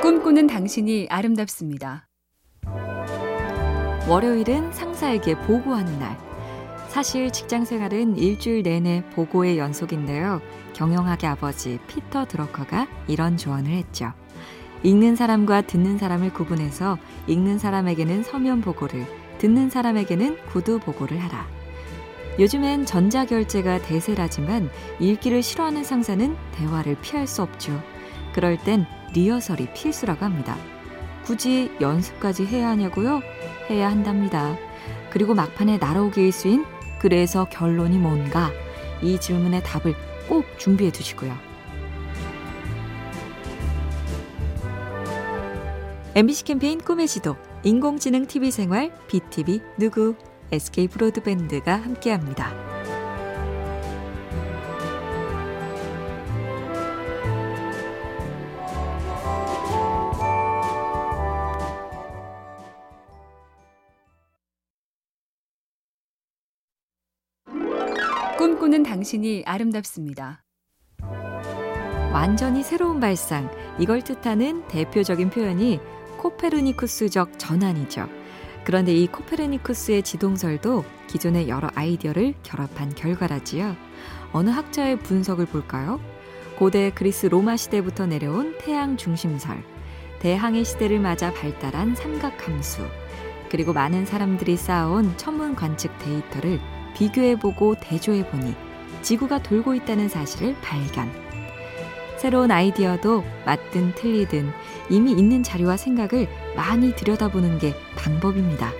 꿈꾸는 당신이 아름답습니다. 월요일은 상사에게 보고하는 날. 사실 직장 생활은 일주일 내내 보고의 연속인데요. 경영학의 아버지 피터 드러커가 이런 조언을 했죠. 읽는 사람과 듣는 사람을 구분해서 읽는 사람에게는 서면 보고를, 듣는 사람에게는 구두 보고를 하라. 요즘엔 전자결제가 대세라지만 읽기를 싫어하는 상사는 대화를 피할 수 없죠. 그럴 땐 리허설이 필수라고 합니다. 굳이 연습까지 해야 하냐고요? 해야 한답니다. 그리고 막판에 날아오기 일수인 그래서 결론이 뭔가 이 질문의 답을 꼭 준비해 두시고요. MBC 캠페인 꿈의 지도 인공지능 TV 생활 BTV 누구 SK 브로드밴드가 함께합니다. 꿈꾸는 당신이 아름답습니다. 완전히 새로운 발상, 이걸 뜻하는 대표적인 표현이 코페르니쿠스적 전환이죠. 그런데 이 코페르니쿠스의 지동설도 기존의 여러 아이디어를 결합한 결과라지요. 어느 학자의 분석을 볼까요? 고대 그리스 로마 시대부터 내려온 태양 중심설, 대항해 시대를 맞아 발달한 삼각함수, 그리고 많은 사람들이 쌓아온 천문 관측 데이터를 비교해보고 대조해보니 지구가 돌고 있다는 사실을 발견. 새로운 아이디어도 맞든 틀리든 이미 있는 자료와 생각을 많이 들여다보는 게 방법입니다.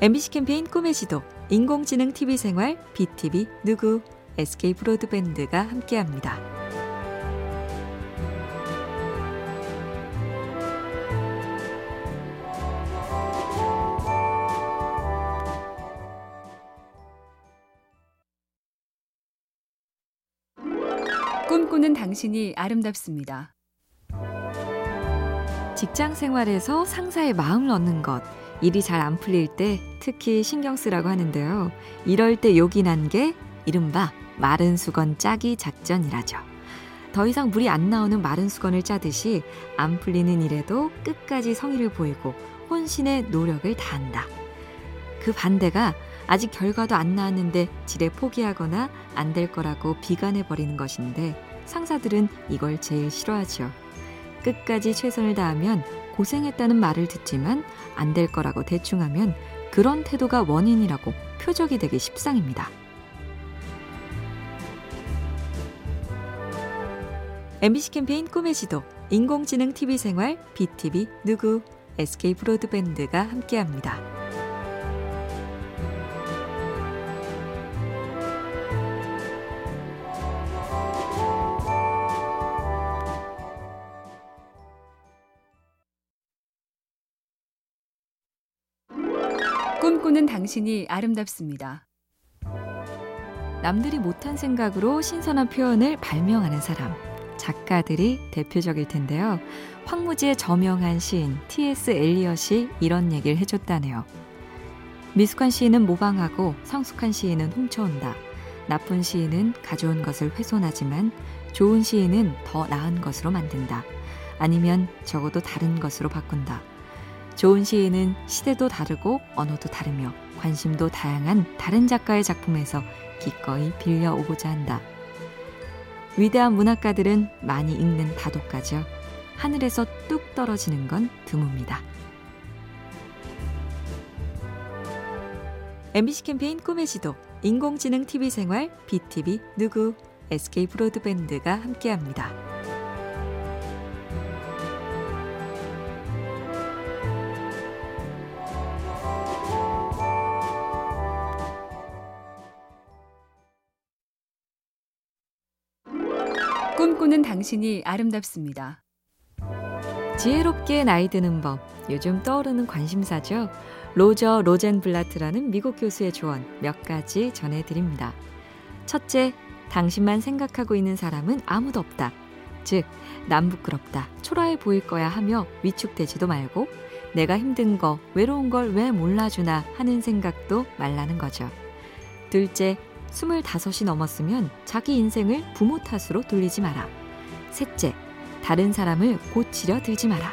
MBC 캠페인 꿈의 지도, 인공지능 TV 생활, BTV 누구, SK 브로드밴드가 함께합니다. 꿈꾸는 당신이 아름답습니다. 직장 생활에서 상사의 마음을 얻는 것, 일이 잘 안 풀릴 때 특히 신경 쓰라고 하는데요. 이럴 때 욕이 난 게 이른바 마른 수건 짜기 작전이라죠. 더 이상 물이 안 나오는 마른 수건을 짜듯이 안 풀리는 일에도 끝까지 성의를 보이고 혼신의 노력을 다한다. 그 반대가 아직 결과도 안 나왔는데 지레 포기하거나 안 될 거라고 비관해 버리는 것인데 상사들은 이걸 제일 싫어하죠. 끝까지 최선을 다하면 고생했다는 말을 듣지만 안 될 거라고 대충하면 그런 태도가 원인이라고 표적이 되기 십상입니다. MBC 캠페인 꿈의 지도, 인공지능 TV 생활, BTV 누구, SK 브로드밴드가 함께합니다. 꿈꾸는 당신이 아름답습니다. 남들이 못한 생각으로 신선한 표현을 발명하는 사람. 작가들이 대표적일 텐데요. 황무지의 저명한 시인 T.S. 엘리엇이 이런 얘기를 해줬다네요. 미숙한 시인은 모방하고 성숙한 시인은 훔쳐온다. 나쁜 시인은 가져온 것을 훼손하지만 좋은 시인은 더 나은 것으로 만든다. 아니면 적어도 다른 것으로 바꾼다. 좋은 시인은 시대도 다르고 언어도 다르며 관심도 다양한 다른 작가의 작품에서 기꺼이 빌려오고자 한다. 위대한 문학가들은 많이 읽는 다독가죠. 하늘에서 뚝 떨어지는 건 드뭅니다. MBC 캠페인 꿈의 지도, 인공지능 TV 생활, BTV 누구, SK 브로드밴드가 함께합니다. 꿈꾸는 당신이 아름답습니다. 지혜롭게 나이 드는 법. 요즘 떠오르는 관심사죠. 로저 로젠블라트라는 미국 교수의 조언 몇 가지 전해드립니다. 첫째, 당신만 생각하고 있는 사람은 아무도 없다. 즉, 남 부끄럽다, 초라해 보일 거야 하며 위축되지도 말고 내가 힘든 거, 외로운 걸 왜 몰라주나 하는 생각도 말라는 거죠. 둘째, 25이 넘었으면 자기 인생을 부모 탓으로 돌리지 마라. 셋째, 다른 사람을 고치려 들지 마라.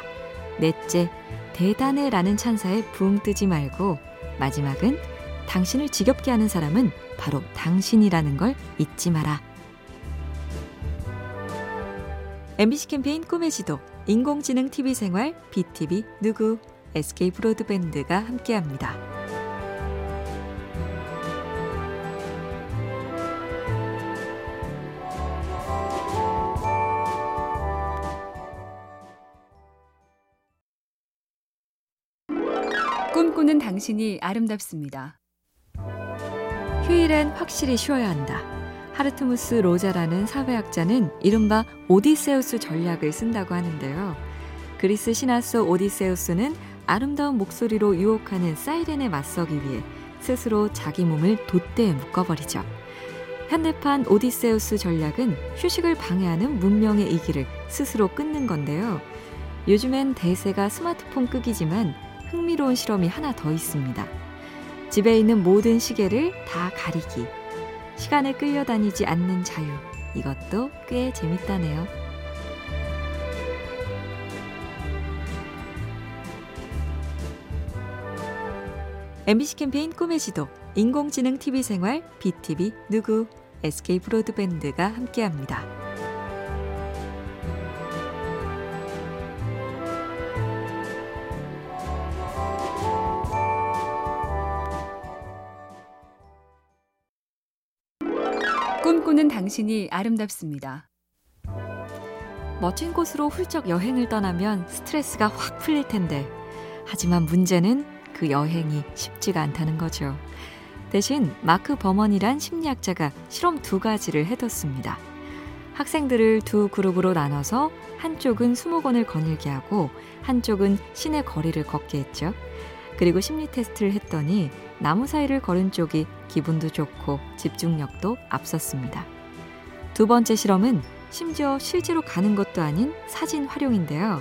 넷째, 대단해 라는 찬사에 붕 뜨지 말고 마지막은 당신을 지겹게 하는 사람은 바로 당신이라는 걸 잊지 마라. MBC 캠페인 꿈의 지도, 인공지능 TV 생활, BTV 누구, SK 브로드밴드가 함께합니다. 꿈꾸는 당신이 아름답습니다. 휴일엔 확실히 쉬어야 한다. 하르트무스 로자라는 사회학자는 이른바 오디세우스 전략을 쓴다고 하는데요. 그리스 신화 속 오디세우스는 아름다운 목소리로 유혹하는 사이렌에 맞서기 위해 스스로 자기 몸을 돛대에 묶어버리죠. 현대판 오디세우스 전략은 휴식을 방해하는 문명의 이기를 스스로 끊는 건데요. 요즘엔 대세가 스마트폰 끄기지만 흥미로운 실험이 하나 더 있습니다. 집에 있는 모든 시계를 다 가리기. 시간에 끌려다니지 않는 자유. 이것도 꽤 재밌다네요. MBC 캠페인 꿈의 지도, 인공지능 TV 생활, BTV 누구, SK 브로드밴드가 함께합니다. 꿈꾸는 당신이 아름답습니다. 멋진 곳으로 훌쩍 여행을 떠나면 스트레스가 확 풀릴 텐데. 하지만 문제는 그 여행이 쉽지가 않다는 거죠. 대신 마크 버먼이란 심리학자가 실험 두 가지를 해뒀습니다. 학생들을 두 그룹으로 나눠서 한쪽은 수목원을 거닐게 하고 한쪽은 시내 거리를 걷게 했죠. 그리고 심리 테스트를 했더니 나무 사이를 걸은 쪽이 기분도 좋고 집중력도 앞섰습니다. 두 번째 실험은 심지어 실제로 가는 것도 아닌 사진 활용인데요.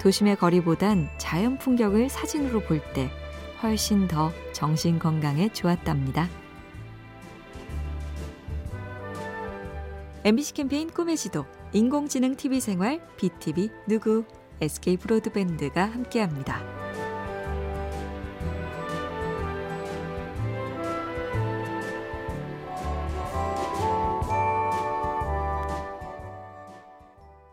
도심의 거리보단 자연 풍경을 사진으로 볼 때 훨씬 더 정신 건강에 좋았답니다. MBC 캠페인 꿈의 지도, 인공지능 TV 생활, BTV 누구, SK 브로드밴드가 함께합니다.